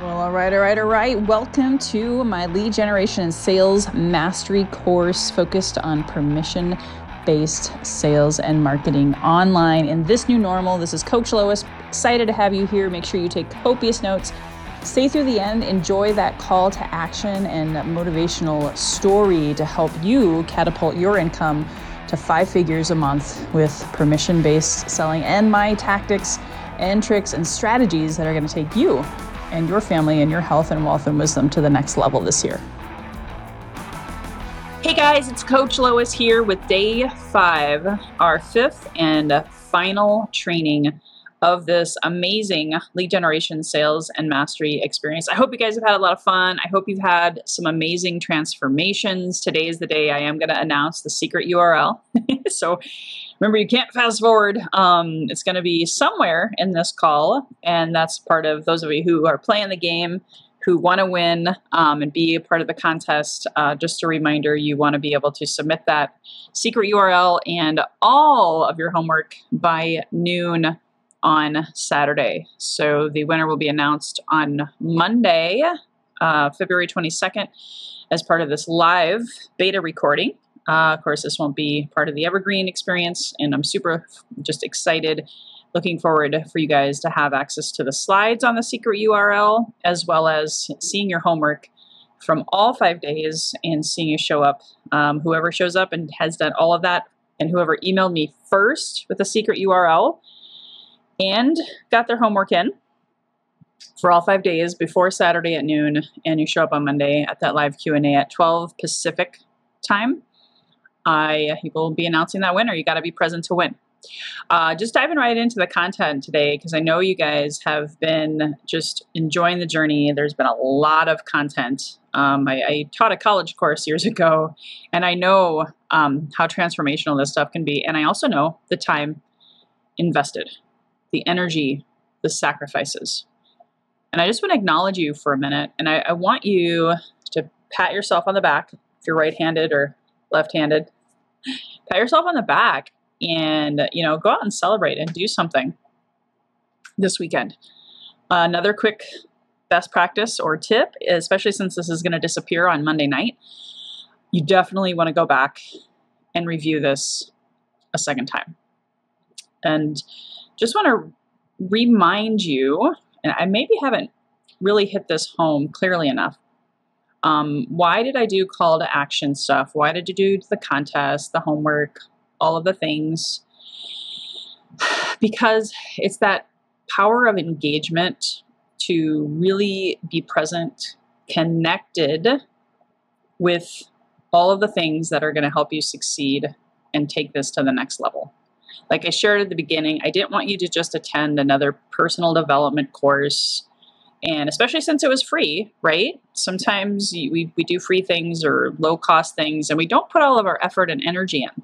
Well, all right, all right, all right. Welcome to my lead generation and sales mastery course focused on permission based sales and marketing online in this new normal. This is Coach Lois. Excited to have you here. Make sure you take copious notes. Stay through the end. Enjoy that call to action and motivational story to help you catapult your income to five figures a month with permission based selling and my tactics and tricks and strategies that are going to take you and your family and your health and wealth and wisdom to the next level this year. Hey guys, it's Coach Lois here with day five, our fifth and final training of this amazing lead generation sales and mastery experience. I hope you guys have had a lot of fun. I hope you've had some amazing transformations. Today is the day I am going to announce the secret URL. so remember, you can't fast forward. Um, it's going to be somewhere in this call, and that's part of those of you who are playing the game. Who want to win um, and be a part of the contest? Uh, just a reminder you want to be able to submit that secret URL and all of your homework by noon on Saturday. So the winner will be announced on Monday, uh, February 22nd, as part of this live beta recording. Uh, of course, this won't be part of the Evergreen experience, and I'm super just excited. Looking forward for you guys to have access to the slides on the secret URL, as well as seeing your homework from all five days and seeing you show up. Um, whoever shows up and has done all of that, and whoever emailed me first with the secret URL and got their homework in for all five days before Saturday at noon, and you show up on Monday at that live Q and A at 12 Pacific time. I will be announcing that winner. You got to be present to win. Uh, just diving right into the content today because I know you guys have been just enjoying the journey. There's been a lot of content. Um, I, I, taught a college course years ago, and I know um, how transformational this stuff can be. And I also know the time invested the energy, the sacrifices. And I just want to acknowledge you for a minute. And I, I want you to pat yourself on the back if you're right handed or left handed. Pat yourself on the back and, you know, go out and celebrate and do something this weekend. Another quick best practice or tip, especially since this is going to disappear on Monday night, you definitely want to go back and review this a second time. And just want to remind you, and I maybe haven't really hit this home clearly enough. Um, why did I do call to action stuff? Why did you do the contest, the homework, all of the things? Because it's that power of engagement to really be present, connected with all of the things that are going to help you succeed and take this to the next level. Like I shared at the beginning, I didn't want you to just attend another personal development course. And especially since it was free, right? Sometimes we, we do free things or low cost things and we don't put all of our effort and energy in.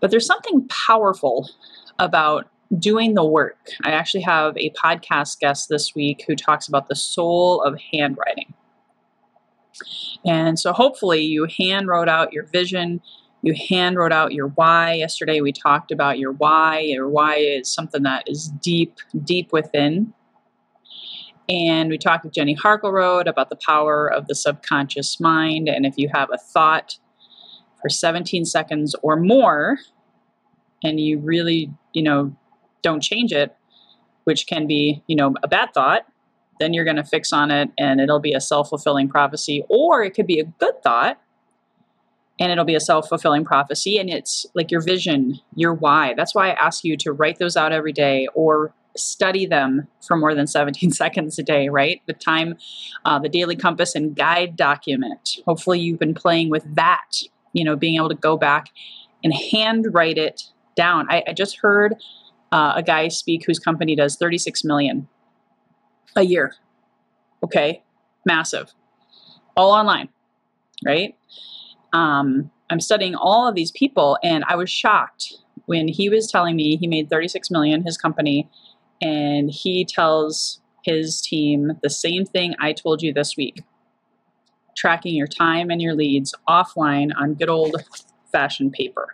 But there's something powerful about doing the work. I actually have a podcast guest this week who talks about the soul of handwriting. And so hopefully you hand wrote out your vision, you hand wrote out your why. Yesterday we talked about your why. Your why is something that is deep, deep within. And we talked with Jenny Harkleroad about the power of the subconscious mind. And if you have a thought for 17 seconds or more, and you really, you know, don't change it, which can be, you know, a bad thought, then you're going to fix on it and it'll be a self fulfilling prophecy. Or it could be a good thought and it'll be a self-fulfilling prophecy and it's like your vision your why that's why i ask you to write those out every day or study them for more than 17 seconds a day right? The time uh, the daily compass and guide document. Hopefully you've been playing with that you know being able to go back and handwrite it down. I, I just heard uh, a guy speak whose company does 36 million a year. Okay? Massive. All online right? Um, I'm studying all of these people, and I was shocked when he was telling me he made 36 million his company, and he tells his team the same thing I told you this week: tracking your time and your leads offline on good old fashioned paper.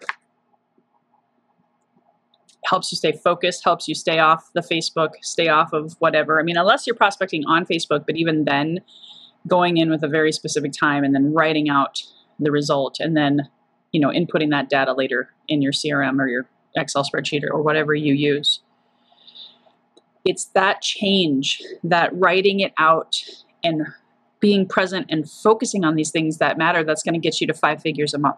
helps you stay focused, helps you stay off the Facebook, stay off of whatever. I mean, unless you're prospecting on Facebook, but even then, going in with a very specific time and then writing out the result and then, you know, inputting that data later in your CRM or your Excel spreadsheet or whatever you use. It's that change, that writing it out and being present and focusing on these things that matter that's going to get you to five figures a month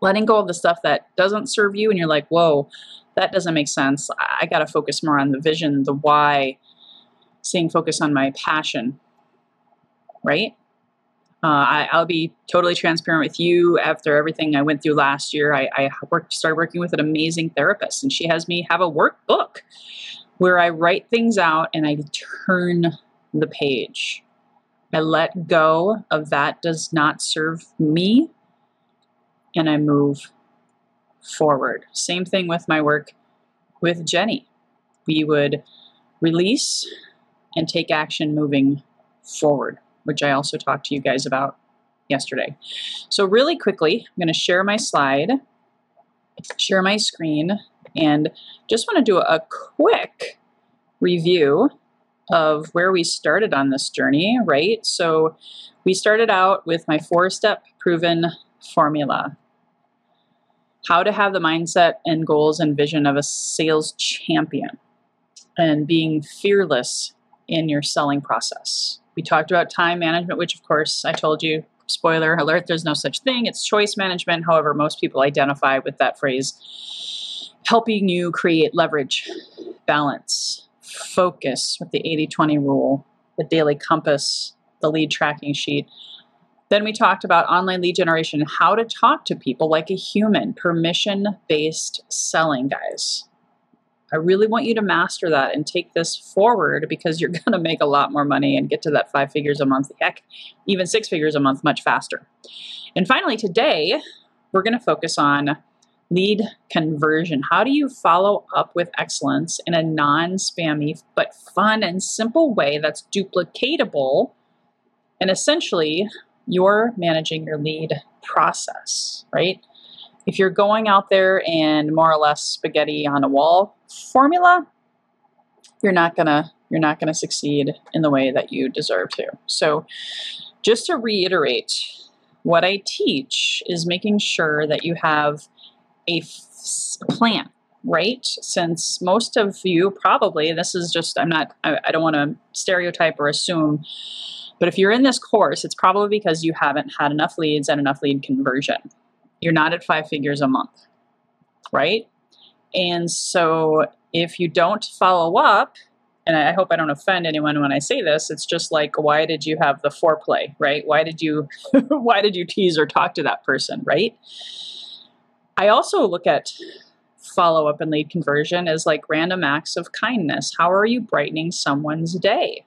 letting go of the stuff that doesn't serve you and you're like, whoa, that doesn't make sense. I got to focus more on the vision, the why, staying focused on my passion, right? Uh, I, will be totally transparent with you. After everything I went through last year, I, I worked, started working with an amazing therapist, and she has me have a workbook where I write things out and I turn the page. I let go of that does not serve me and I move forward. Same thing with my work with Jenny. We would release and take action moving forward, which I also talked to you guys about yesterday. So, really quickly, I'm going to share my slide, share my screen, and just want to do a quick review of where we started on this journey, right? So, we started out with my four step proven formula how to have the mindset and goals and vision of a sales champion and being fearless in your selling process. We talked about time management, which, of course, I told you, spoiler alert, there's no such thing. It's choice management. However, most people identify with that phrase, helping you create leverage, balance, focus with the 80 20 rule, the daily compass, the lead tracking sheet, then we talked about online lead generation, how to talk to people like a human, permission based selling, guys. I really want you to master that and take this forward because you're going to make a lot more money and get to that five figures a month, heck, even six figures a month much faster. And finally, today, we're going to focus on lead conversion. How do you follow up with excellence in a non spammy but fun and simple way that's duplicatable and essentially you're managing your lead process, right? If you're going out there and more or less spaghetti on a wall formula, you're not gonna you're not gonna succeed in the way that you deserve to. So, just to reiterate, what I teach is making sure that you have a plan, right? Since most of you probably, this is just, I'm not, I, I don't want to stereotype or assume but if you're in this course, it's probably because you haven't had enough leads and enough lead conversion. You're not at five figures a month, right? And so if you don't follow up, and I hope I don't offend anyone when I say this, it's just like why did you have the foreplay, right? Why did you why did you tease or talk to that person, right? I also look at follow up and lead conversion as like random acts of kindness. How are you brightening someone's day?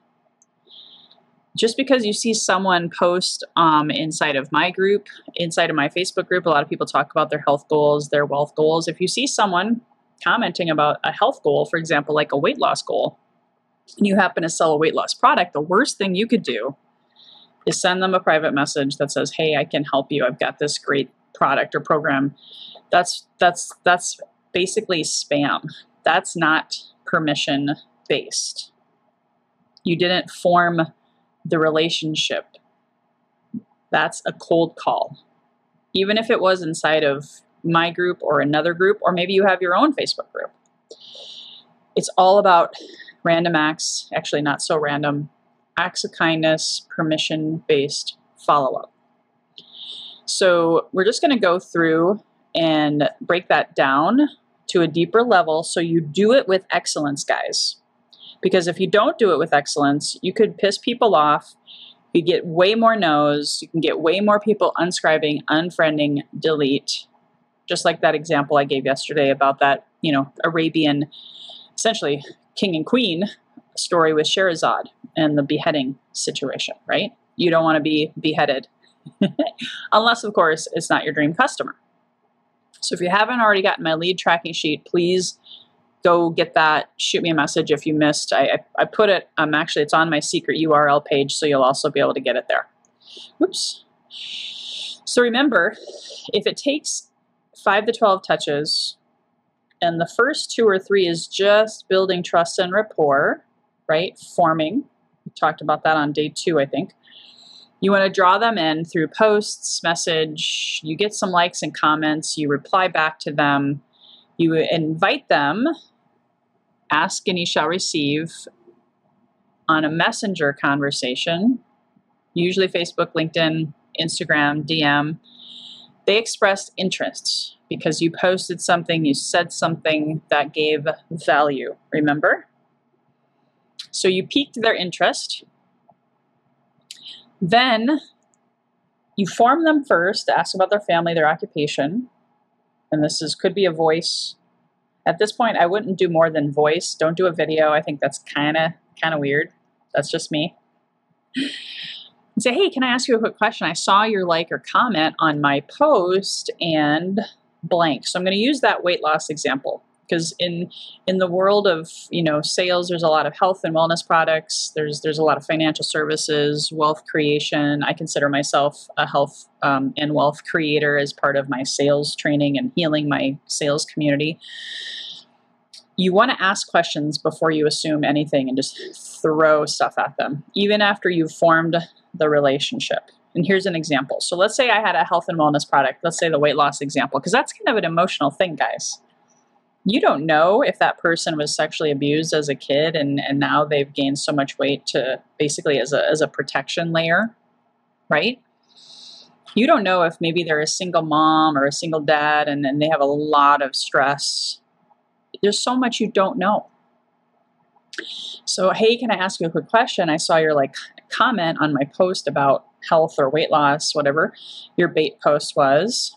Just because you see someone post um, inside of my group, inside of my Facebook group, a lot of people talk about their health goals, their wealth goals. If you see someone commenting about a health goal, for example, like a weight loss goal, and you happen to sell a weight loss product, the worst thing you could do is send them a private message that says, "Hey, I can help you. I've got this great product or program." That's that's that's basically spam. That's not permission based. You didn't form the relationship. That's a cold call. Even if it was inside of my group or another group, or maybe you have your own Facebook group. It's all about random acts, actually, not so random, acts of kindness, permission based follow up. So, we're just going to go through and break that down to a deeper level so you do it with excellence, guys. Because if you don't do it with excellence, you could piss people off. You get way more no's. You can get way more people unscribing, unfriending, delete. Just like that example I gave yesterday about that, you know, Arabian, essentially king and queen story with Scheherazade and the beheading situation, right? You don't want to be beheaded. Unless, of course, it's not your dream customer. So if you haven't already gotten my lead tracking sheet, please go get that. Shoot me a message if you missed. I, I, I put it, um, actually, it's on my secret URL page, so you'll also be able to get it there. Oops. So remember, if it takes 5 to 12 touches And the first two or three is just building trust and rapport, right? Forming. We talked about that on day two, I think. You want to draw them in through posts, message, you get some likes and comments, you reply back to them, you invite them, ask and you shall receive on a messenger conversation, usually Facebook, LinkedIn, Instagram, DM. They expressed interest because you posted something, you said something that gave value, remember? So you piqued their interest. Then you form them first, ask about their family, their occupation. And this is could be a voice. At this point, I wouldn't do more than voice. Don't do a video. I think that's kind of kind of weird. That's just me. Say, hey, can I ask you a quick question? I saw your like or comment on my post and blank. So I'm going to use that weight loss example because in in the world of you know sales there's a lot of health and wellness products there's there's a lot of financial services wealth creation i consider myself a health um, and wealth creator as part of my sales training and healing my sales community you want to ask questions before you assume anything and just throw stuff at them even after you've formed the relationship and here's an example. So let's say I had a health and wellness product. Let's say the weight loss example, because that's kind of an emotional thing, guys. You don't know if that person was sexually abused as a kid and, and now they've gained so much weight to basically as a, as a protection layer, right? You don't know if maybe they're a single mom or a single dad and, and they have a lot of stress. There's so much you don't know. So, hey, can I ask you a quick question? I saw your like comment on my post about health or weight loss, whatever your bait post was,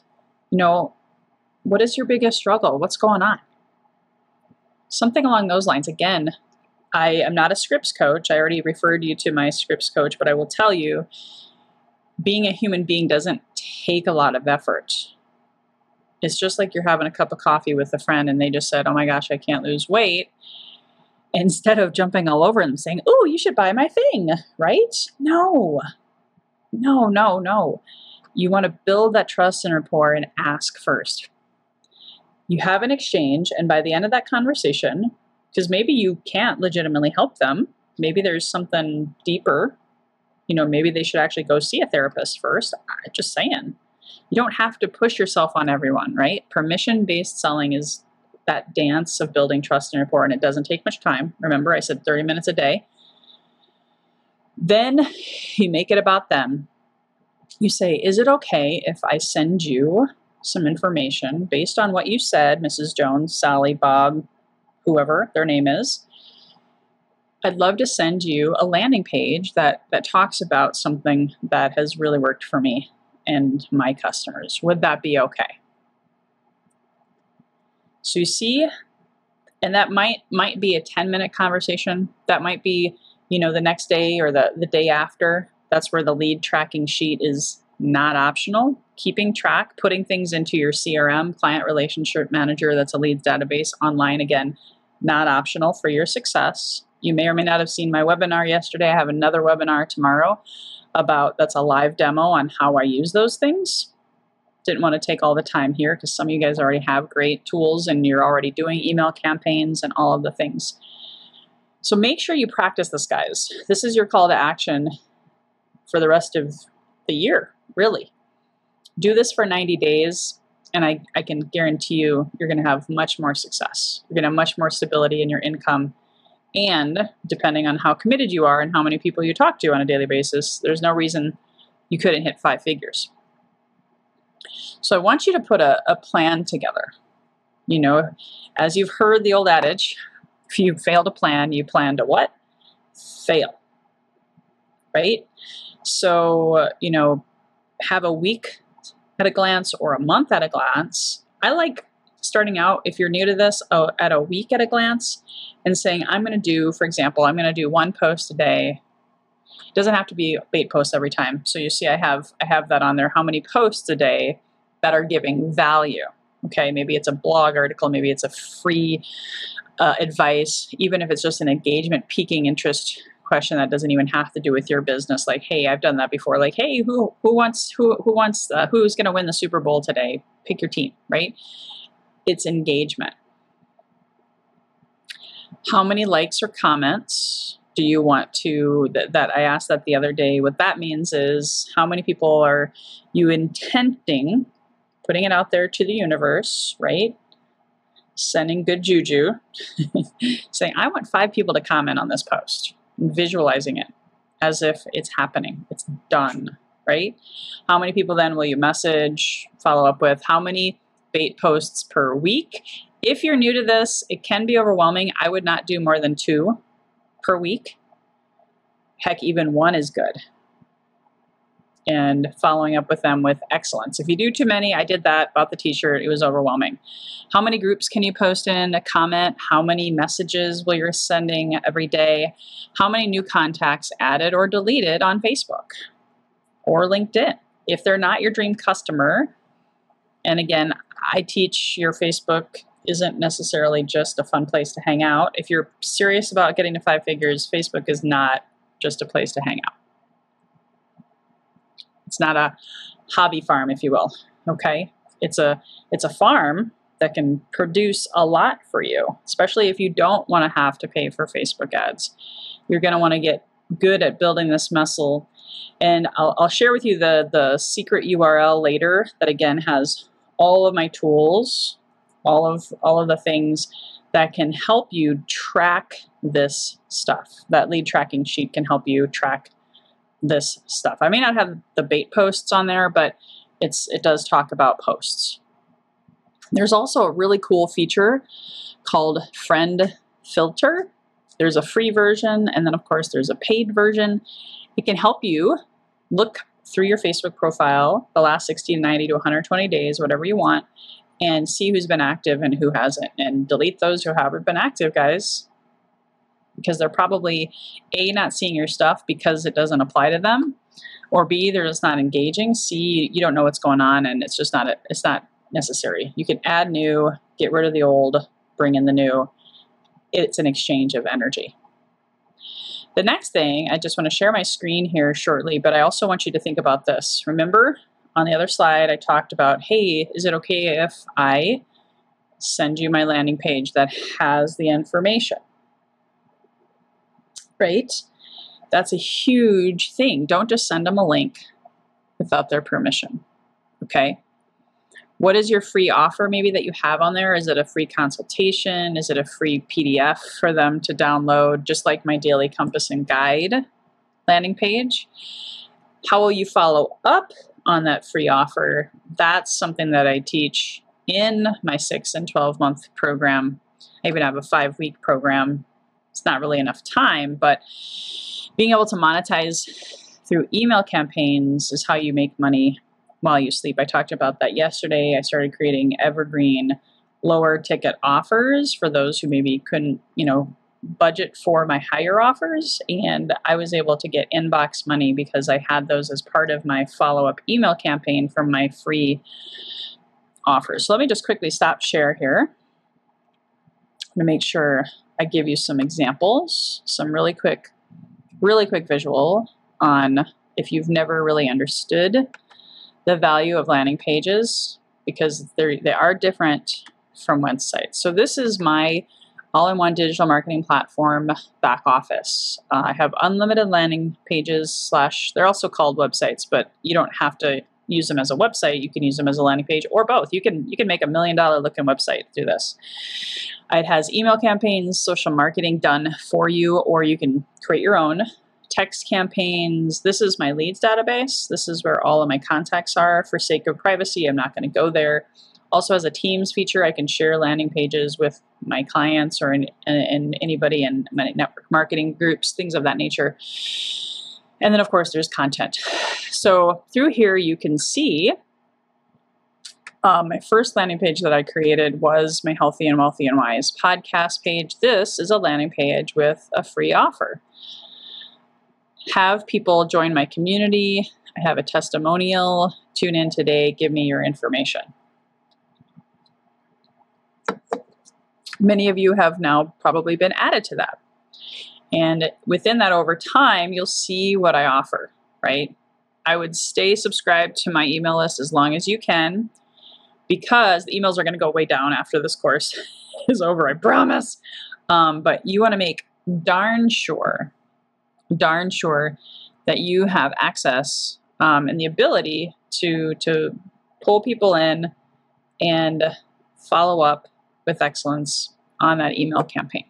you know, what is your biggest struggle? What's going on? Something along those lines. Again, I am not a scripts coach. I already referred you to my scripts coach, but I will tell you being a human being doesn't take a lot of effort. It's just like you're having a cup of coffee with a friend and they just said, Oh my gosh, I can't lose weight. Instead of jumping all over them saying, Oh, you should buy my thing, right? No, no, no, no. You want to build that trust and rapport and ask first. You have an exchange, and by the end of that conversation, because maybe you can't legitimately help them, maybe there's something deeper. You know, maybe they should actually go see a therapist first. Just saying. You don't have to push yourself on everyone, right? Permission based selling is that dance of building trust and rapport, and it doesn't take much time. Remember, I said 30 minutes a day. Then you make it about them. You say, Is it okay if I send you some information based on what you said, Mrs. Jones, Sally, Bob, whoever their name is? I'd love to send you a landing page that, that talks about something that has really worked for me and my customers. Would that be okay? So you see, and that might might be a 10 minute conversation. That might be you know, the next day or the, the day after. That's where the lead tracking sheet is not optional. Keeping track, putting things into your CRM, client relationship manager, that's a leads database online, again, not optional for your success. You may or may not have seen my webinar yesterday. I have another webinar tomorrow about that's a live demo on how I use those things. Didn't want to take all the time here because some of you guys already have great tools and you're already doing email campaigns and all of the things. So make sure you practice this, guys. This is your call to action for the rest of the year, really. Do this for 90 days, and I, I can guarantee you you're going to have much more success. You're going to have much more stability in your income. And depending on how committed you are and how many people you talk to on a daily basis, there's no reason you couldn't hit five figures. So I want you to put a, a plan together. You know, as you've heard the old adage, if you fail to plan, you plan to what? Fail. Right? So, you know, have a week at a glance or a month at a glance. I like starting out, if you're new to this, at a week at a glance and saying, I'm going to do, for example, I'm going to do one post a day. It doesn't have to be bait posts every time. So you see, I have I have that on there. How many posts a day that are giving value? Okay, maybe it's a blog article, maybe it's a free uh, advice, even if it's just an engagement piquing interest question that doesn't even have to do with your business. Like, hey, I've done that before. Like, hey, who who wants who who wants uh, who's going to win the Super Bowl today? Pick your team, right? It's engagement. How many likes or comments do you want to that, that I asked that the other day? What that means is how many people are you intending putting it out there to the universe, right? Sending good juju, saying, I want five people to comment on this post, visualizing it as if it's happening, it's done, right? How many people then will you message, follow up with? How many bait posts per week? If you're new to this, it can be overwhelming. I would not do more than two per week. Heck, even one is good and following up with them with excellence. If you do too many, I did that, bought the t shirt, it was overwhelming. How many groups can you post in a comment? How many messages will you be sending every day? How many new contacts added or deleted on Facebook or LinkedIn? If they're not your dream customer, and again, I teach your Facebook isn't necessarily just a fun place to hang out. If you're serious about getting to five figures, Facebook is not just a place to hang out. It's not a hobby farm, if you will. Okay, it's a it's a farm that can produce a lot for you, especially if you don't want to have to pay for Facebook ads. You're going to want to get good at building this muscle. And I'll, I'll share with you the, the secret URL later that again has all of my tools, all of all of the things that can help you track this stuff. That lead tracking sheet can help you track this stuff. I may not have the bait posts on there, but it's it does talk about posts. There's also a really cool feature called Friend Filter. There's a free version, and then of course there's a paid version. It can help you look through your Facebook profile the last 60 to 90 to 120 days, whatever you want, and see who's been active and who hasn't, and delete those who haven't been active, guys because they're probably A, not seeing your stuff because it doesn't apply to them, or B, they're just not engaging. C, you don't know what's going on and it's just not, it's not necessary. You can add new, get rid of the old, bring in the new. It's an exchange of energy. The next thing, I just want to share my screen here shortly, but I also want you to think about this. Remember on the other slide, I talked about, hey, is it okay if I send you my landing page that has the information? Right? That's a huge thing. Don't just send them a link without their permission. Okay. What is your free offer maybe that you have on there? Is it a free consultation? Is it a free PDF for them to download, just like my daily compass and guide landing page? How will you follow up on that free offer? That's something that I teach in my six and 12 month program. I even have a five week program it's not really enough time, but being able to monetize through email campaigns is how you make money while you sleep. I talked about that yesterday. I started creating evergreen lower ticket offers for those who maybe couldn't, you know, budget for my higher offers and I was able to get inbox money because I had those as part of my follow-up email campaign from my free offers. So let me just quickly stop share here. I'm going to make sure I give you some examples, some really quick, really quick visual on if you've never really understood the value of landing pages because they're, they are different from websites. So this is my all-in-one digital marketing platform back office. Uh, I have unlimited landing pages slash, they're also called websites, but you don't have to use them as a website. You can use them as a landing page or both. You can, you can make a million dollar looking website through this. It has email campaigns, social marketing done for you, or you can create your own text campaigns. This is my leads database. This is where all of my contacts are. For sake of privacy, I'm not going to go there. Also, as a Teams feature, I can share landing pages with my clients or in, in anybody in my network marketing groups, things of that nature. And then, of course, there's content. So through here, you can see um, my first landing page that I created was my Healthy and Wealthy and Wise podcast page. This is a landing page with a free offer. Have people join my community. I have a testimonial. Tune in today, give me your information. Many of you have now probably been added to that. And within that, over time, you'll see what I offer, right? I would stay subscribed to my email list as long as you can because the emails are going to go way down after this course is over, I promise. Um, but you want to make darn sure, darn sure that you have access um, and the ability to to pull people in and follow up with excellence on that email campaign.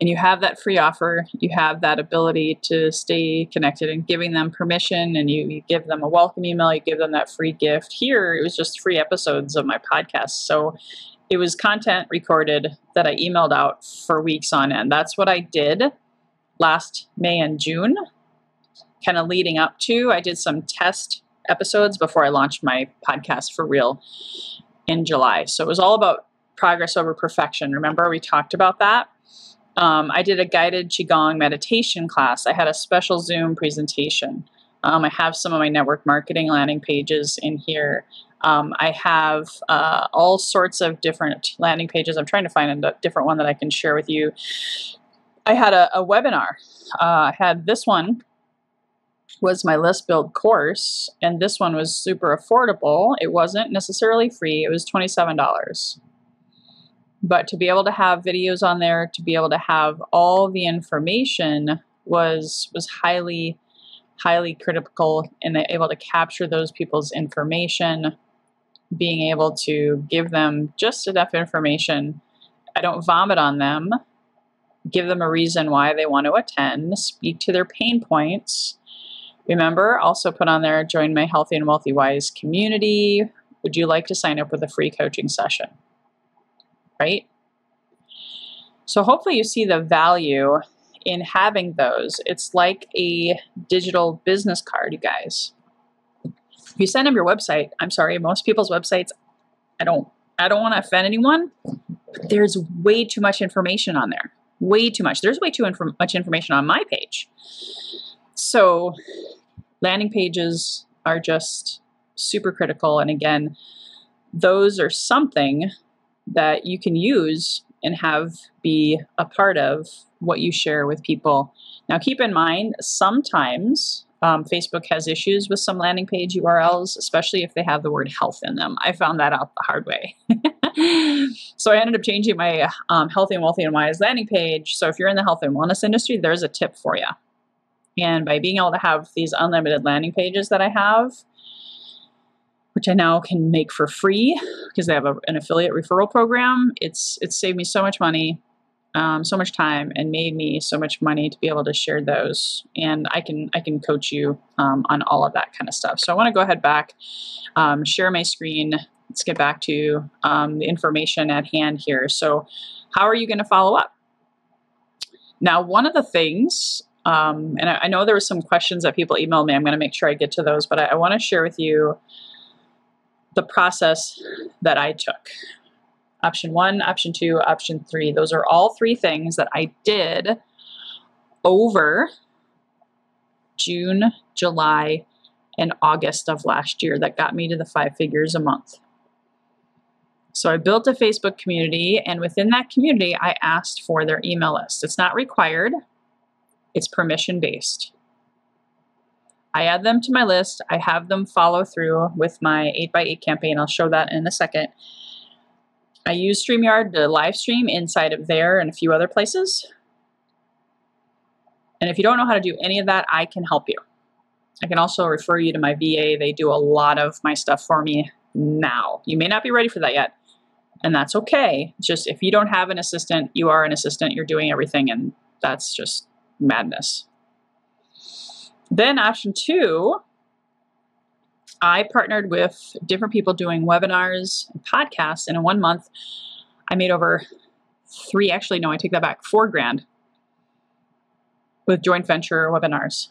And you have that free offer, you have that ability to stay connected and giving them permission, and you, you give them a welcome email, you give them that free gift. Here, it was just free episodes of my podcast. So it was content recorded that I emailed out for weeks on end. That's what I did last May and June, kind of leading up to. I did some test episodes before I launched my podcast for real in July. So it was all about progress over perfection. Remember, we talked about that? Um, I did a guided Qigong meditation class. I had a special Zoom presentation. Um, I have some of my network marketing landing pages in here. Um, I have uh, all sorts of different landing pages. I'm trying to find a different one that I can share with you. I had a, a webinar. Uh, I had this one was my list build course, and this one was super affordable. It wasn't necessarily free, it was $27. But to be able to have videos on there, to be able to have all the information was was highly highly critical and able to capture those people's information, being able to give them just enough information. I don't vomit on them, give them a reason why they want to attend, speak to their pain points, Remember, also put on there join my Healthy and Wealthy Wise community. Would you like to sign up with a free coaching session? Right? So, hopefully, you see the value in having those. It's like a digital business card, you guys. You send them your website, I'm sorry, most people's websites, I don't I don't want to offend anyone, but there's way too much information on there. Way too much. There's way too inf- much information on my page. So landing pages are just super critical. And again, those are something that you can use and have be a part of what you share with people. Now, keep in mind, sometimes um, Facebook has issues with some landing page URLs, especially if they have the word health in them. I found that out the hard way. so I ended up changing my um, healthy and wealthy and wise landing page. So if you're in the health and wellness industry, there's a tip for you. And by being able to have these unlimited landing pages that I have, which I now can make for free because they have a, an affiliate referral program, it's it's saved me so much money, um, so much time, and made me so much money to be able to share those. And I can I can coach you um, on all of that kind of stuff. So I want to go ahead back, um, share my screen. Let's get back to um, the information at hand here. So, how are you going to follow up? Now, one of the things um, and I, I, know there were some questions that people emailed me. I'm going to make sure I get to those, but I, I want to share with you the process that I took. Option one, option two, option three. Those are all three things that I did over June, July, and August of last year that got me to the five figures a month. So I built a Facebook community, and within that community, I asked for their email list. It's not required, it's permission based. I add them to my list. I have them follow through with my 8x8 campaign. I'll show that in a second. I use StreamYard to live stream inside of there and a few other places. And if you don't know how to do any of that, I can help you. I can also refer you to my VA. They do a lot of my stuff for me now. You may not be ready for that yet, and that's okay. Just if you don't have an assistant, you are an assistant, you're doing everything, and that's just madness. Then, option two, I partnered with different people doing webinars and podcasts, and in one month, I made over three, actually, no, I take that back, four grand with joint venture webinars.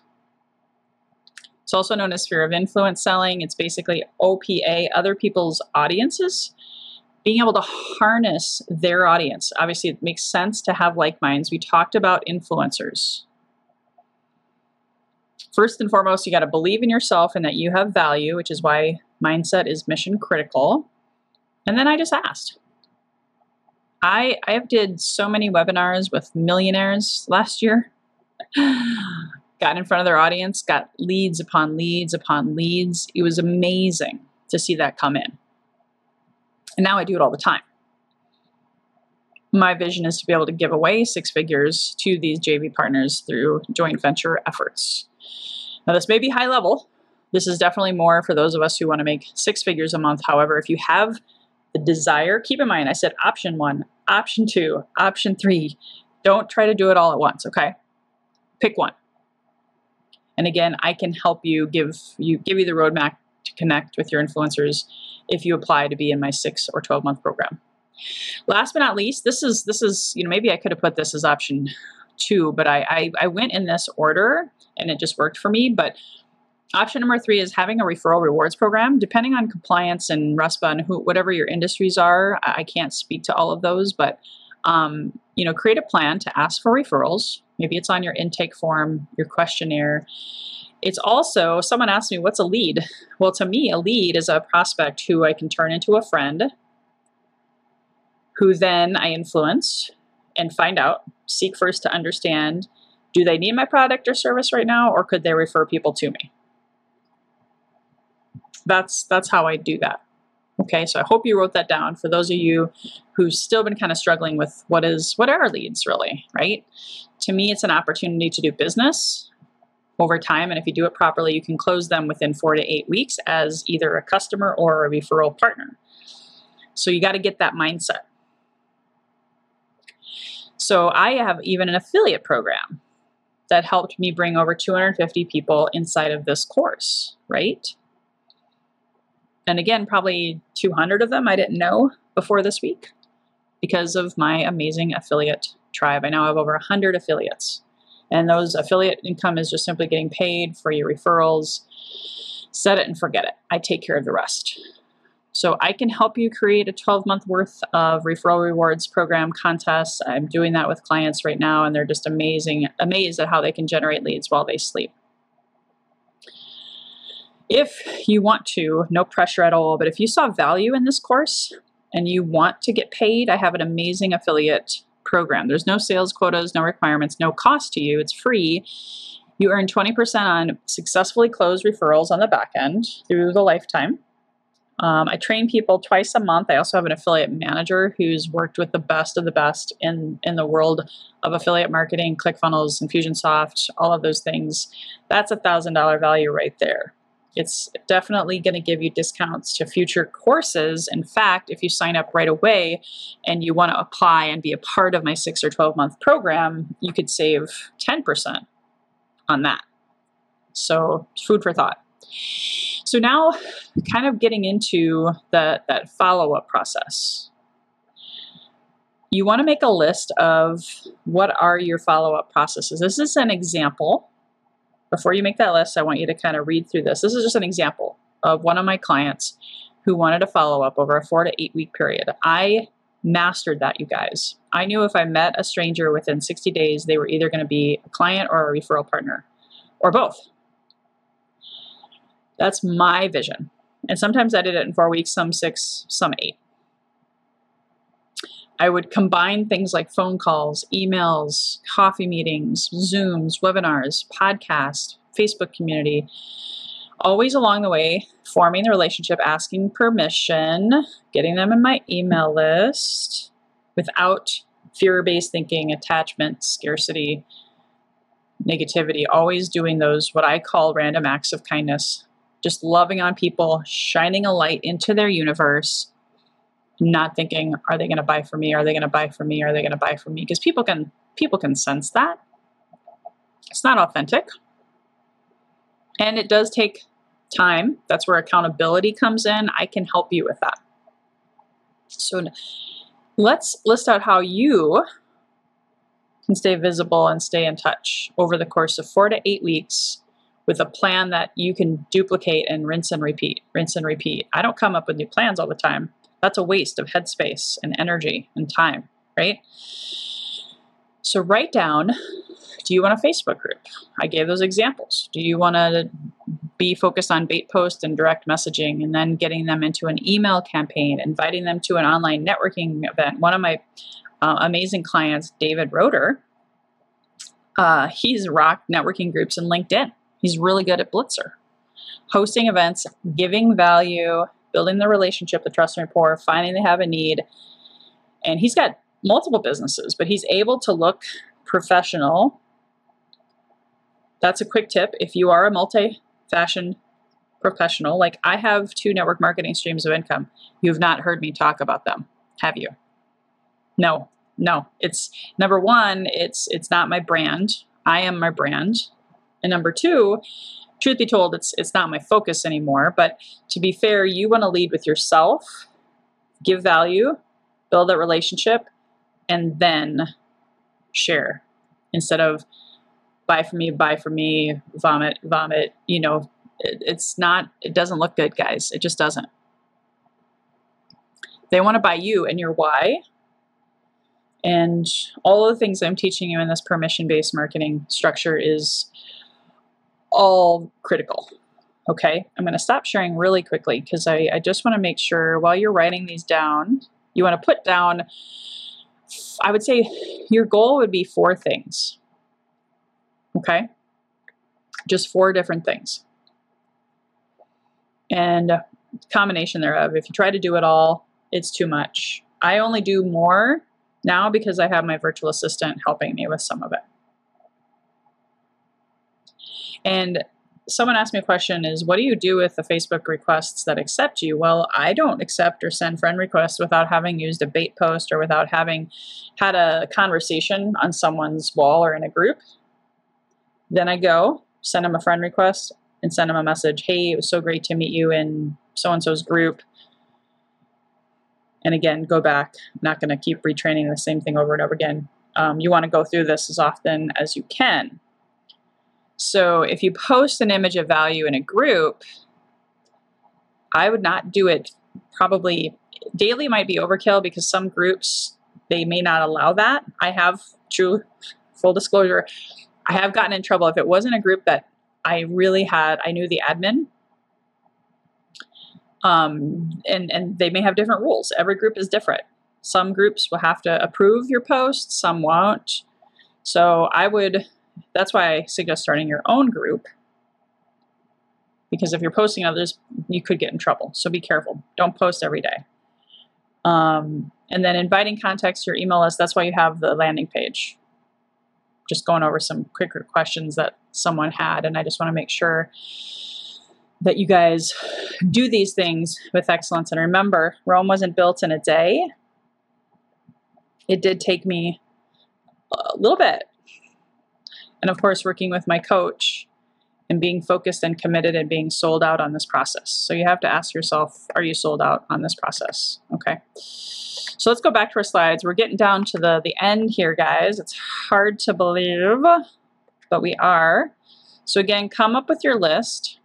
It's also known as sphere of influence selling. It's basically OPA, other people's audiences, being able to harness their audience. Obviously, it makes sense to have like minds. We talked about influencers. First and foremost, you got to believe in yourself and that you have value, which is why mindset is mission critical. And then I just asked. I I have did so many webinars with millionaires last year. got in front of their audience, got leads upon leads upon leads. It was amazing to see that come in. And now I do it all the time. my vision is to be able to give away six figures to these JV partners through joint venture efforts. Now, this may be high level. This is definitely more for those of us who want to make six figures a month. However, if you have the desire, keep in mind I said option one, option two, option three. Don't try to do it all at once, okay? Pick one. And again, I can help you give you give you the roadmap to connect with your influencers if you apply to be in my six or 12 month program. Last but not least, this is this is you know maybe I could have put this as option two, but I, I I went in this order and it just worked for me. But option number three is having a referral rewards program. Depending on compliance and RESPA and who, whatever your industries are, I can't speak to all of those, but um, you know, create a plan to ask for referrals. Maybe it's on your intake form, your questionnaire. It's also, someone asked me, what's a lead? Well, to me, a lead is a prospect who I can turn into a friend who then I influence and find out, seek first to understand do they need my product or service right now or could they refer people to me? That's that's how I do that. Okay, so I hope you wrote that down for those of you who've still been kind of struggling with what is what are leads really, right? To me, it's an opportunity to do business over time, and if you do it properly, you can close them within four to eight weeks as either a customer or a referral partner. So you got to get that mindset. So I have even an affiliate program that helped me bring over 250 people inside of this course, right? And again, probably 200 of them I didn't know before this week because of my amazing affiliate tribe. I now have over 100 affiliates. And those affiliate income is just simply getting paid for your referrals. Set it and forget it. I take care of the rest. So I can help you create a 12 month worth of referral rewards program contests. I'm doing that with clients right now, and they're just amazing, amazed at how they can generate leads while they sleep. If you want to, no pressure at all, but if you saw value in this course and you want to get paid, I have an amazing affiliate program. There's no sales quotas, no requirements, no cost to you. It's free. You earn 20% on successfully closed referrals on the back end through the lifetime. Um, I train people twice a month. I also have an affiliate manager who's worked with the best of the best in, in the world of affiliate marketing, ClickFunnels, Infusionsoft, all of those things. That's a $1,000 value right there. It's definitely going to give you discounts to future courses. In fact, if you sign up right away and you want to apply and be a part of my six or 12 month program, you could save 10% on that. So, food for thought. So now, kind of getting into the, that follow up process. You want to make a list of what are your follow up processes. This is an example. Before you make that list, I want you to kind of read through this. This is just an example of one of my clients who wanted a follow up over a four to eight week period. I mastered that, you guys. I knew if I met a stranger within 60 days, they were either going to be a client or a referral partner, or both. That's my vision. And sometimes I did it in four weeks, some six, some eight. I would combine things like phone calls, emails, coffee meetings, Zooms, webinars, podcast, Facebook community. Always along the way, forming the relationship, asking permission, getting them in my email list without fear based thinking, attachment, scarcity, negativity. Always doing those, what I call random acts of kindness just loving on people, shining a light into their universe, not thinking, are they going to buy for me? Are they going to buy for me? Are they going to buy for me? Because people can people can sense that. It's not authentic. And it does take time. That's where accountability comes in. I can help you with that. So let's list out how you can stay visible and stay in touch over the course of four to eight weeks with a plan that you can duplicate and rinse and repeat, rinse and repeat. I don't come up with new plans all the time. That's a waste of headspace and energy and time, right? So write down do you want a Facebook group? I gave those examples. Do you want to be focused on bait post and direct messaging and then getting them into an email campaign, inviting them to an online networking event? One of my uh, amazing clients, David Roeder, uh, he's rocked networking groups in LinkedIn. He's really good at Blitzer. Hosting events, giving value, building the relationship, the trust and rapport, finding they have a need. And he's got multiple businesses, but he's able to look professional. That's a quick tip. If you are a multi fashion professional, like I have two network marketing streams of income, you've not heard me talk about them, have you? No, no. It's number one, it's it's not my brand. I am my brand. And number two, truth be told, it's it's not my focus anymore. But to be fair, you want to lead with yourself, give value, build that relationship, and then share instead of buy for me, buy for me, vomit, vomit. You know, it, it's not. It doesn't look good, guys. It just doesn't. They want to buy you and your why. And all of the things I'm teaching you in this permission based marketing structure is all critical. Okay, I'm going to stop sharing really quickly because I, I just want to make sure while you're writing these down, you want to put down, I would say your goal would be four things. Okay, just four different things. And combination thereof. If you try to do it all, it's too much. I only do more now because I have my virtual assistant helping me with some of it. And someone asked me a question is what do you do with the Facebook requests that accept you? Well, I don't accept or send friend requests without having used a bait post or without having had a conversation on someone's wall or in a group. Then I go, send them a friend request and send them a message, "Hey, it was so great to meet you in so and so's group." And again, go back. I'm not going to keep retraining the same thing over and over again. Um, you want to go through this as often as you can so if you post an image of value in a group, I would not do it probably daily might be overkill because some groups they may not allow that. I have true full disclosure, I have gotten in trouble if it wasn't a group that I really had I knew the admin. Um, and and they may have different rules. Every group is different. Some groups will have to approve your post, some won't. So I would that's why I suggest starting your own group. Because if you're posting others, you could get in trouble. So be careful. Don't post every day. Um, and then inviting contacts to your email list, that's why you have the landing page. Just going over some quicker questions that someone had. And I just want to make sure that you guys do these things with excellence. And remember, Rome wasn't built in a day. It did take me a little bit and of course, working with my coach and being focused and committed and being sold out on this process. So you have to ask yourself, are you sold out on this process? Okay. So let's go back to our slides. We're getting down to the, the end here, guys. It's hard to believe, but we are. So again, come up with your list.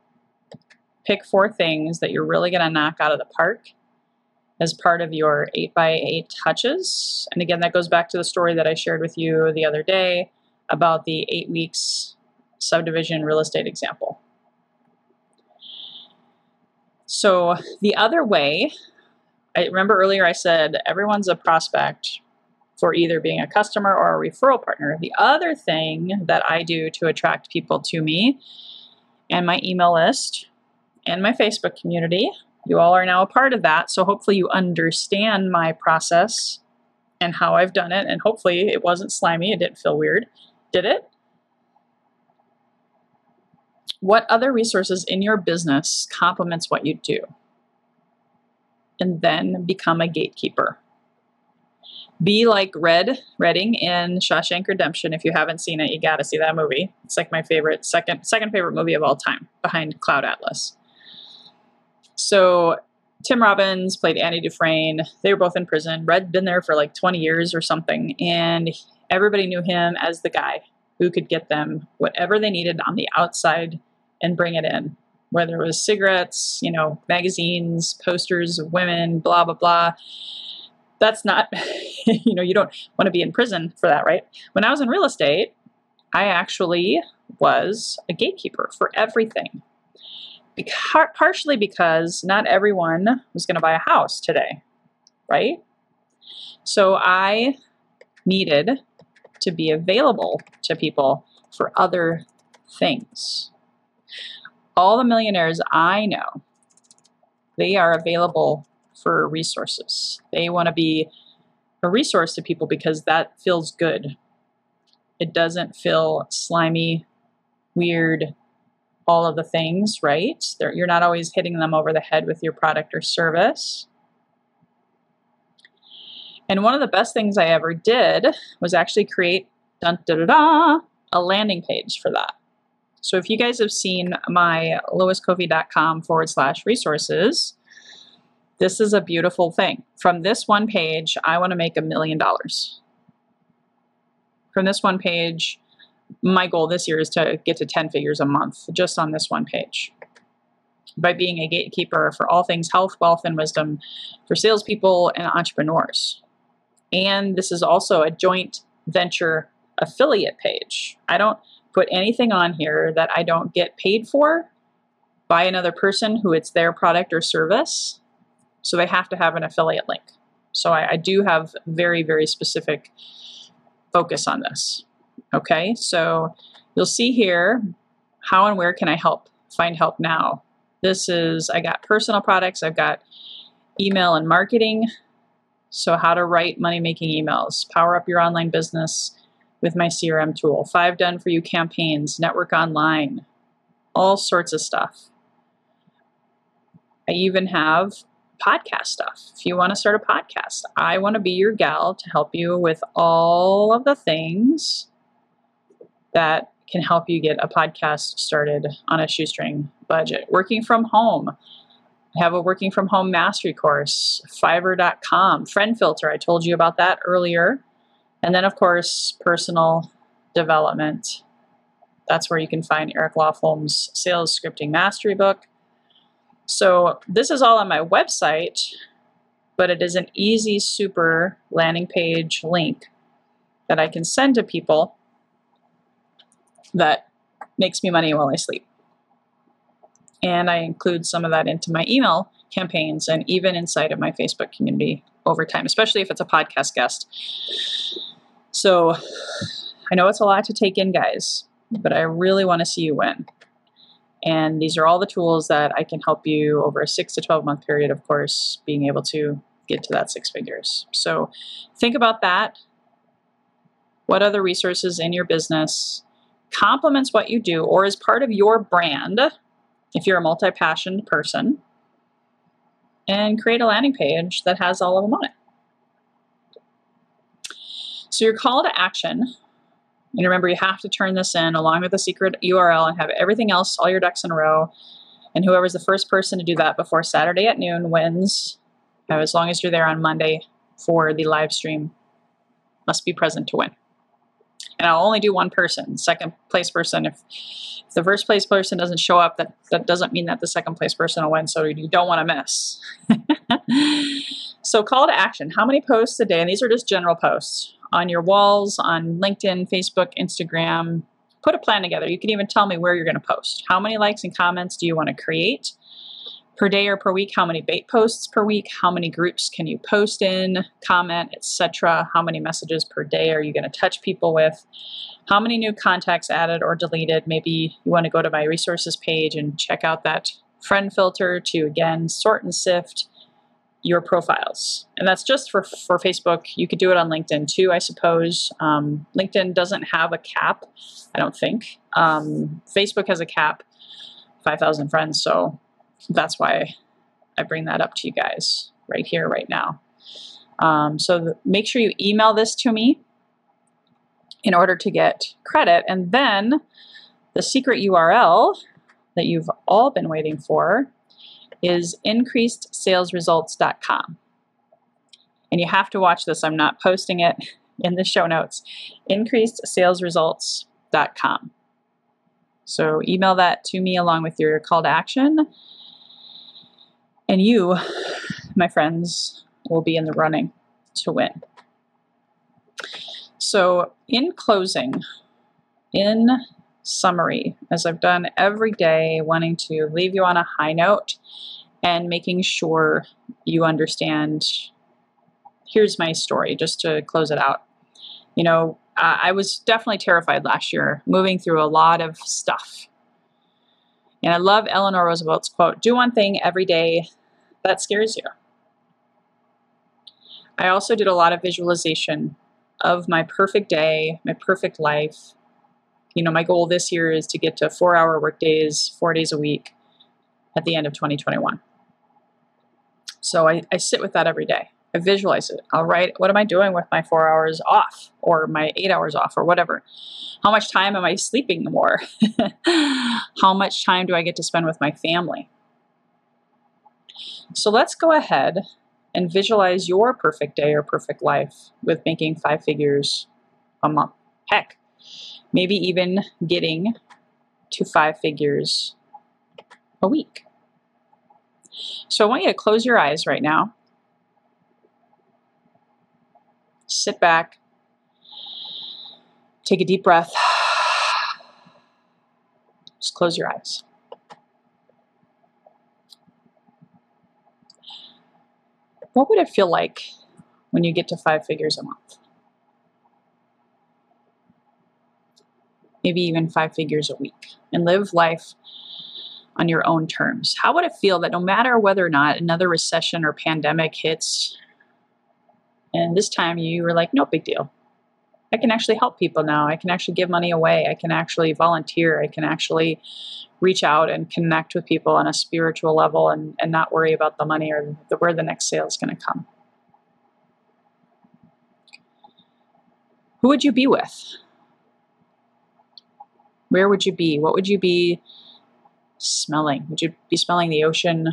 Pick four things that you're really going to knock out of the park as part of your 8 by 8 touches. And again, that goes back to the story that I shared with you the other day about the eight weeks subdivision real estate example. So the other way, I remember earlier I said everyone's a prospect for either being a customer or a referral partner. The other thing that I do to attract people to me and my email list and my Facebook community, you all are now a part of that. So hopefully you understand my process and how I've done it. And hopefully it wasn't slimy, it didn't feel weird did it? What other resources in your business complements what you do? And then become a gatekeeper. Be like Red Redding in Shawshank Redemption. If you haven't seen it, you got to see that movie. It's like my favorite second second favorite movie of all time, behind Cloud Atlas. So Tim Robbins played Andy Dufresne. They were both in prison. Red been there for like 20 years or something, and everybody knew him as the guy who could get them whatever they needed on the outside and bring it in. Whether it was cigarettes you know magazines posters of women blah blah blah. That's not you know you don't want to be in prison for that right? When i was in real estate i actually was a gatekeeper for everything. Beca- partially because not everyone was going to buy a house today right? So i needed to be available to people for other things. All the millionaires I know, they are available for resources. They want to be a resource to people because that feels good. It doesn't feel slimy, weird, all of the things, right? They're, you're not always hitting them over the head with your product or service. And one of the best things I ever did was actually create dun, da, da, da, a landing page for that. So if you guys have seen my loiskoffi.com forward slash resources, this is a beautiful thing. From this one page, I want to make a million dollars. From this one page, my goal this year is to get to 10 figures a month just on this one page. By being a gatekeeper for all things health, wealth, and wisdom for salespeople and entrepreneurs. And this is also a joint venture affiliate page. I don't put anything on here that I don't get paid for by another person who it's their product or service. So they have to have an affiliate link. So I, I do have very, very specific focus on this. Okay, so you'll see here how and where can I help? Find help now. This is, I got personal products, I've got email and marketing. So, how to write money making emails, power up your online business, with my CRM tool, five done for you campaigns, network online, all sorts of stuff. I even have podcast stuff. If you want to start a podcast, I want to be your gal to help you with all of the things that can help you get a podcast started on a shoestring budget. Working from home. I have a working from home mastery course, fiverr.com, friend filter. I told you about that earlier. And then, of course, personal development. That's where you can find Eric Lofholm's Sales Scripting Mastery book. So, this is all on my website, but it is an easy, super landing page link that I can send to people that makes me money while I sleep. And I include some of that into my email campaigns and even inside of my Facebook community over time, especially if it's a podcast guest. So I know it's a lot to take in, guys, but I really want to see you win. And these are all the tools that I can help you over a six to 12 month period, of course, being able to get to that six figures. So think about that. What other resources in your business complements what you do or is part of your brand if you're a multi passioned person? And create a landing page that has all of them on it. So your call to action, and remember you have to turn this in along with the secret URL and have everything else, all your ducks in a row. And whoever's the first person to do that before Saturday at noon wins. As long as you're there on Monday for the live stream, must be present to win. And I'll only do one person, second place person. If, if the first place person doesn't show up, that, that doesn't mean that the second place person will win, so you don't want to miss. so, call to action. How many posts a day? And these are just general posts on your walls on LinkedIn, Facebook, Instagram. Put a plan together. You can even tell me where you're going to post. How many likes and comments do you want to create per day or per week? How many bait posts per week? How many groups can you post in, comment, etc.? How many messages per day are you going to touch people with? How many new contacts added or deleted? Maybe you want to go to my resources page and check out that friend filter to again sort and sift your profiles. And that's just for, for Facebook. You could do it on LinkedIn too, I suppose. Um, LinkedIn doesn't have a cap, I don't think. Um, Facebook has a cap, 5,000 friends. So that's why I bring that up to you guys right here, right now. Um, so make sure you email this to me in order to get credit. And then the secret URL that you've all been waiting for is increasedsalesresults.com. And you have to watch this. I'm not posting it in the show notes. Increasedsalesresults.com. So email that to me along with your call to action. And you, my friends, will be in the running to win. So, in closing, in summary, as I've done every day, wanting to leave you on a high note and making sure you understand. Here's my story, just to close it out. You know, I was definitely terrified last year, moving through a lot of stuff. And I love Eleanor Roosevelt's quote do one thing every day that scares you. I also did a lot of visualization of my perfect day, my perfect life. You know, my goal this year is to get to four hour work days, four days a week at the end of 2021. So I, I sit with that every day. I visualize it. I'll write, what am I doing with my four hours off or my eight hours off or whatever? How much time am I sleeping more? How much time do I get to spend with my family? So let's go ahead and visualize your perfect day or perfect life with making five figures a month. Heck, maybe even getting to five figures a week. So I want you to close your eyes right now. Sit back. Take a deep breath. Just close your eyes. What would it feel like when you get to five figures a month? Maybe even five figures a week and live life on your own terms. How would it feel that no matter whether or not another recession or pandemic hits, and this time you were like, no big deal. I can actually help people now. I can actually give money away. I can actually volunteer. I can actually reach out and connect with people on a spiritual level and, and not worry about the money or the, where the next sale is going to come. Who would you be with? Where would you be? What would you be smelling? Would you be smelling the ocean,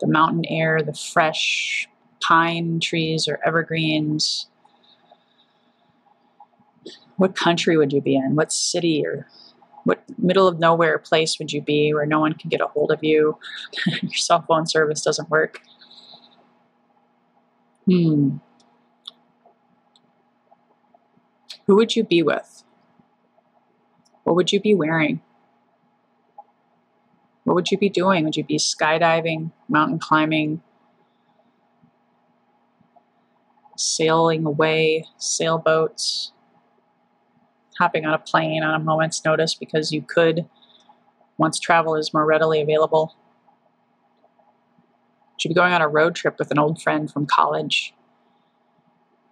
the mountain air, the fresh pine trees or evergreens? What country would you be in? What city or what middle of nowhere place would you be where no one can get a hold of you? Your cell phone service doesn't work. Hmm. Who would you be with? What would you be wearing? What would you be doing? Would you be skydiving, mountain climbing, sailing away, sailboats? Hopping on a plane on a moment's notice because you could once travel is more readily available. Would you be going on a road trip with an old friend from college?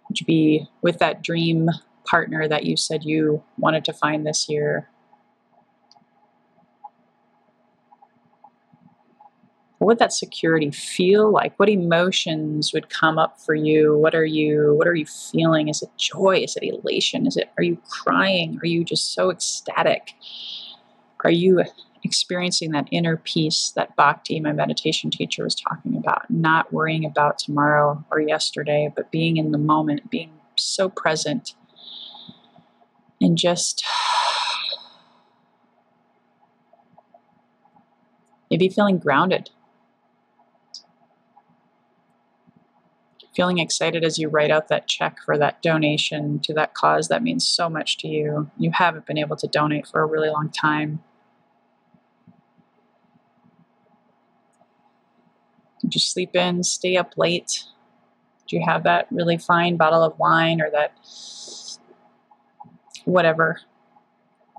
Would you be with that dream partner that you said you wanted to find this year? What would that security feel like? What emotions would come up for you? What are you what are you feeling? Is it joy? Is it elation? Is it are you crying? Are you just so ecstatic? Are you experiencing that inner peace that bhakti my meditation teacher was talking about? Not worrying about tomorrow or yesterday but being in the moment being so present. And just maybe feeling grounded feeling excited as you write out that check for that donation to that cause that means so much to you. You haven't been able to donate for a really long time. Did you sleep in, stay up late? Do you have that really fine bottle of wine or that whatever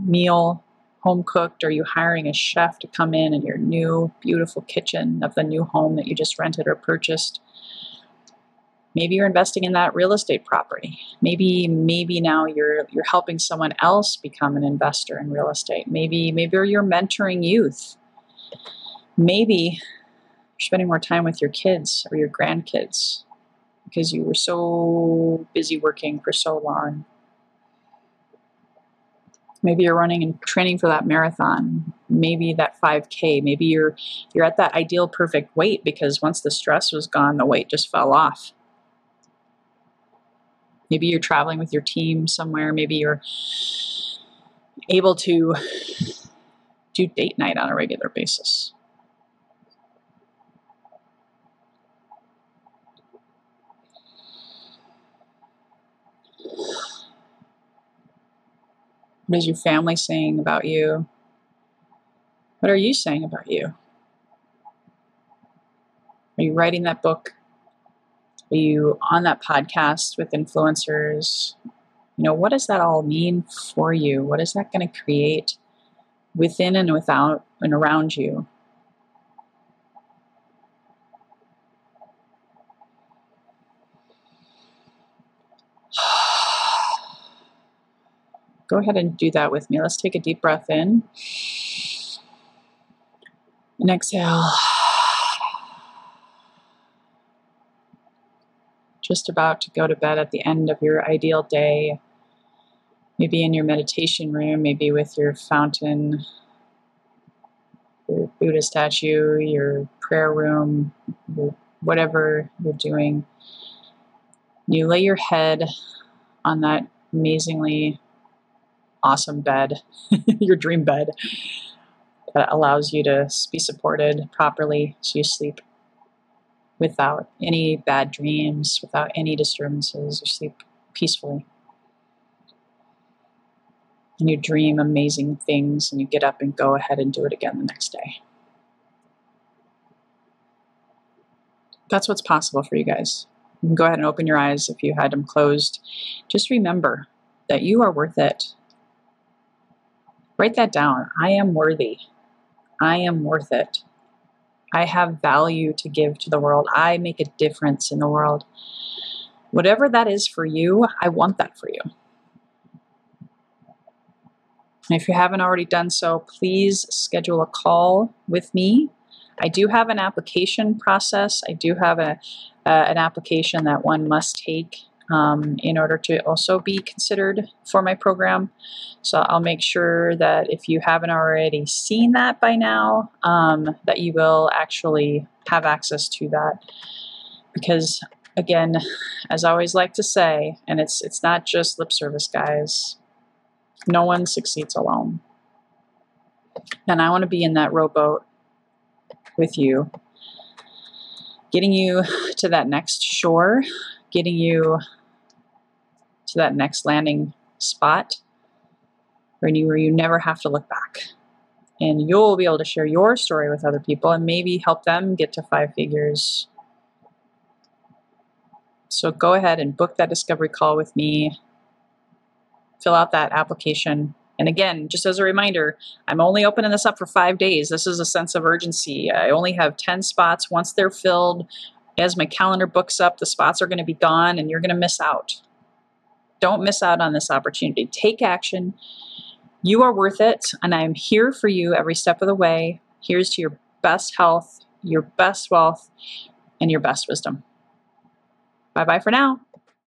meal home cooked? Are you hiring a chef to come in in your new beautiful kitchen of the new home that you just rented or purchased? Maybe you're investing in that real estate property. Maybe maybe now you're you're helping someone else become an investor in real estate. Maybe maybe you're mentoring youth. Maybe you're spending more time with your kids or your grandkids because you were so busy working for so long. Maybe you're running and training for that marathon. Maybe that 5k maybe you're you're at that ideal perfect weight because once the stress was gone the weight just fell off Maybe you're traveling with your team somewhere. Maybe you're able to do date night on a regular basis. What is your family saying about you? What are you saying about you? Are you writing that book? Are you on that podcast with influencers? You know, what does that all mean for you? What is that going to create within and without and around you? Go ahead and do that with me. Let's take a deep breath in and exhale. Just about to go to bed at the end of your ideal day, maybe in your meditation room, maybe with your fountain, your Buddha statue, your prayer room, your whatever you're doing. You lay your head on that amazingly awesome bed, your dream bed that allows you to be supported properly so you sleep without any bad dreams, without any disturbances, you sleep peacefully. And you dream amazing things and you get up and go ahead and do it again the next day. That's what's possible for you guys. You can go ahead and open your eyes if you had them closed. Just remember that you are worth it. Write that down. I am worthy. I am worth it. I have value to give to the world. I make a difference in the world. Whatever that is for you, I want that for you. If you haven't already done so, please schedule a call with me. I do have an application process. I do have a, uh, an application that one must take um, in order to also be considered for my program. So I'll make sure that if you haven't already seen that by now, um, that you will actually have access to that. Because again, as I always like to say, and it's it's not just lip service, guys. No one succeeds alone. And I want to be in that rowboat with you, getting you to that next shore, getting you to that next landing spot where you, where you never have to look back. And you'll be able to share your story with other people and maybe help them get to five figures. So go ahead and book that discovery call with me. Fill out that application. And again, just as a reminder, I'm only opening this up for five days. This is a sense of urgency. I only have 10 spots. Once they're filled, as my calendar books up, the spots are going to be gone and you're going to miss out. Don't miss out on this opportunity. Take action. You are worth it, and I am here for you every step of the way. Here's to your best health, your best wealth, and your best wisdom. Bye bye for now.